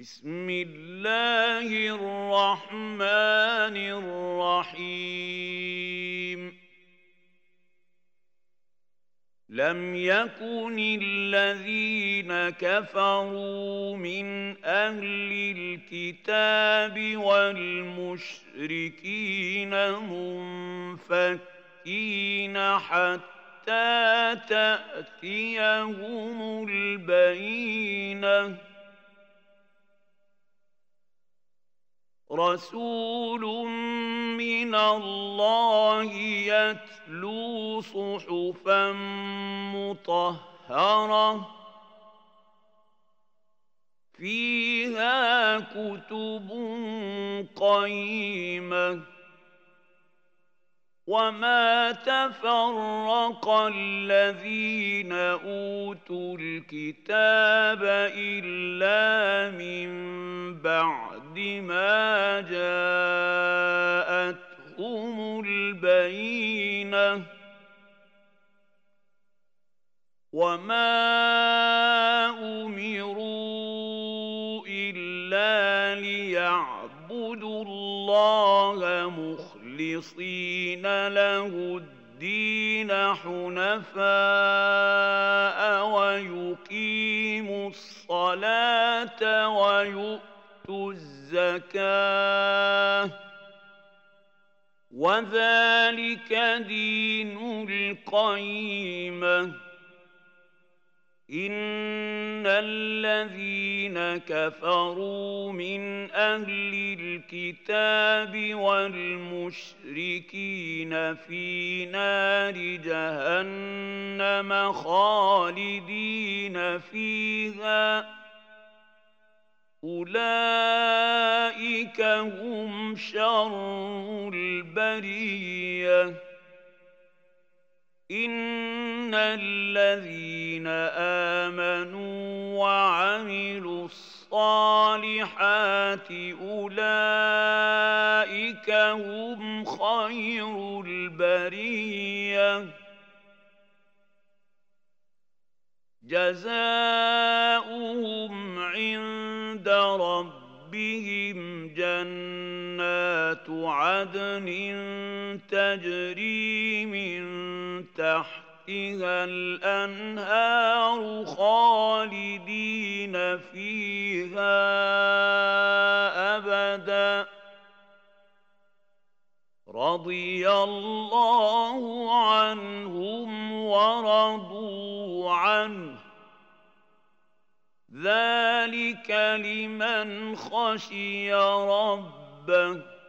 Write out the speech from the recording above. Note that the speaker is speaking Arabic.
بسم الله الرحمن الرحيم. لم يكن الذين كفروا من أهل الكتاب والمشركين منفكين حتى تأتيهم البينة. رسول من الله يتلو صحفا مطهرة. فيها كتب قيمة. وما تفرق الذين أوتوا الكتاب إلا من بعد. ما جاءتهم البينة وما أمروا إلا ليعبدوا الله مخلصين له الدين حنفاء ويقيموا الصلاة ويؤتوا الزكاة وذلك دين القيمة. إن الذين كفروا من أهل الكتاب والمشركين في نار جهنم خالدين فيها. أولئك هم شر البرية. إن الذين آمنوا وعملوا الصالحات أولئك هم خير البرية. جزاؤهم عند ربهم جنات عدن تجري من تحتها الأنهار خالدين فيها أبدا رضي الله عنهم ورضوا عنه ذلك لمن خشي ربه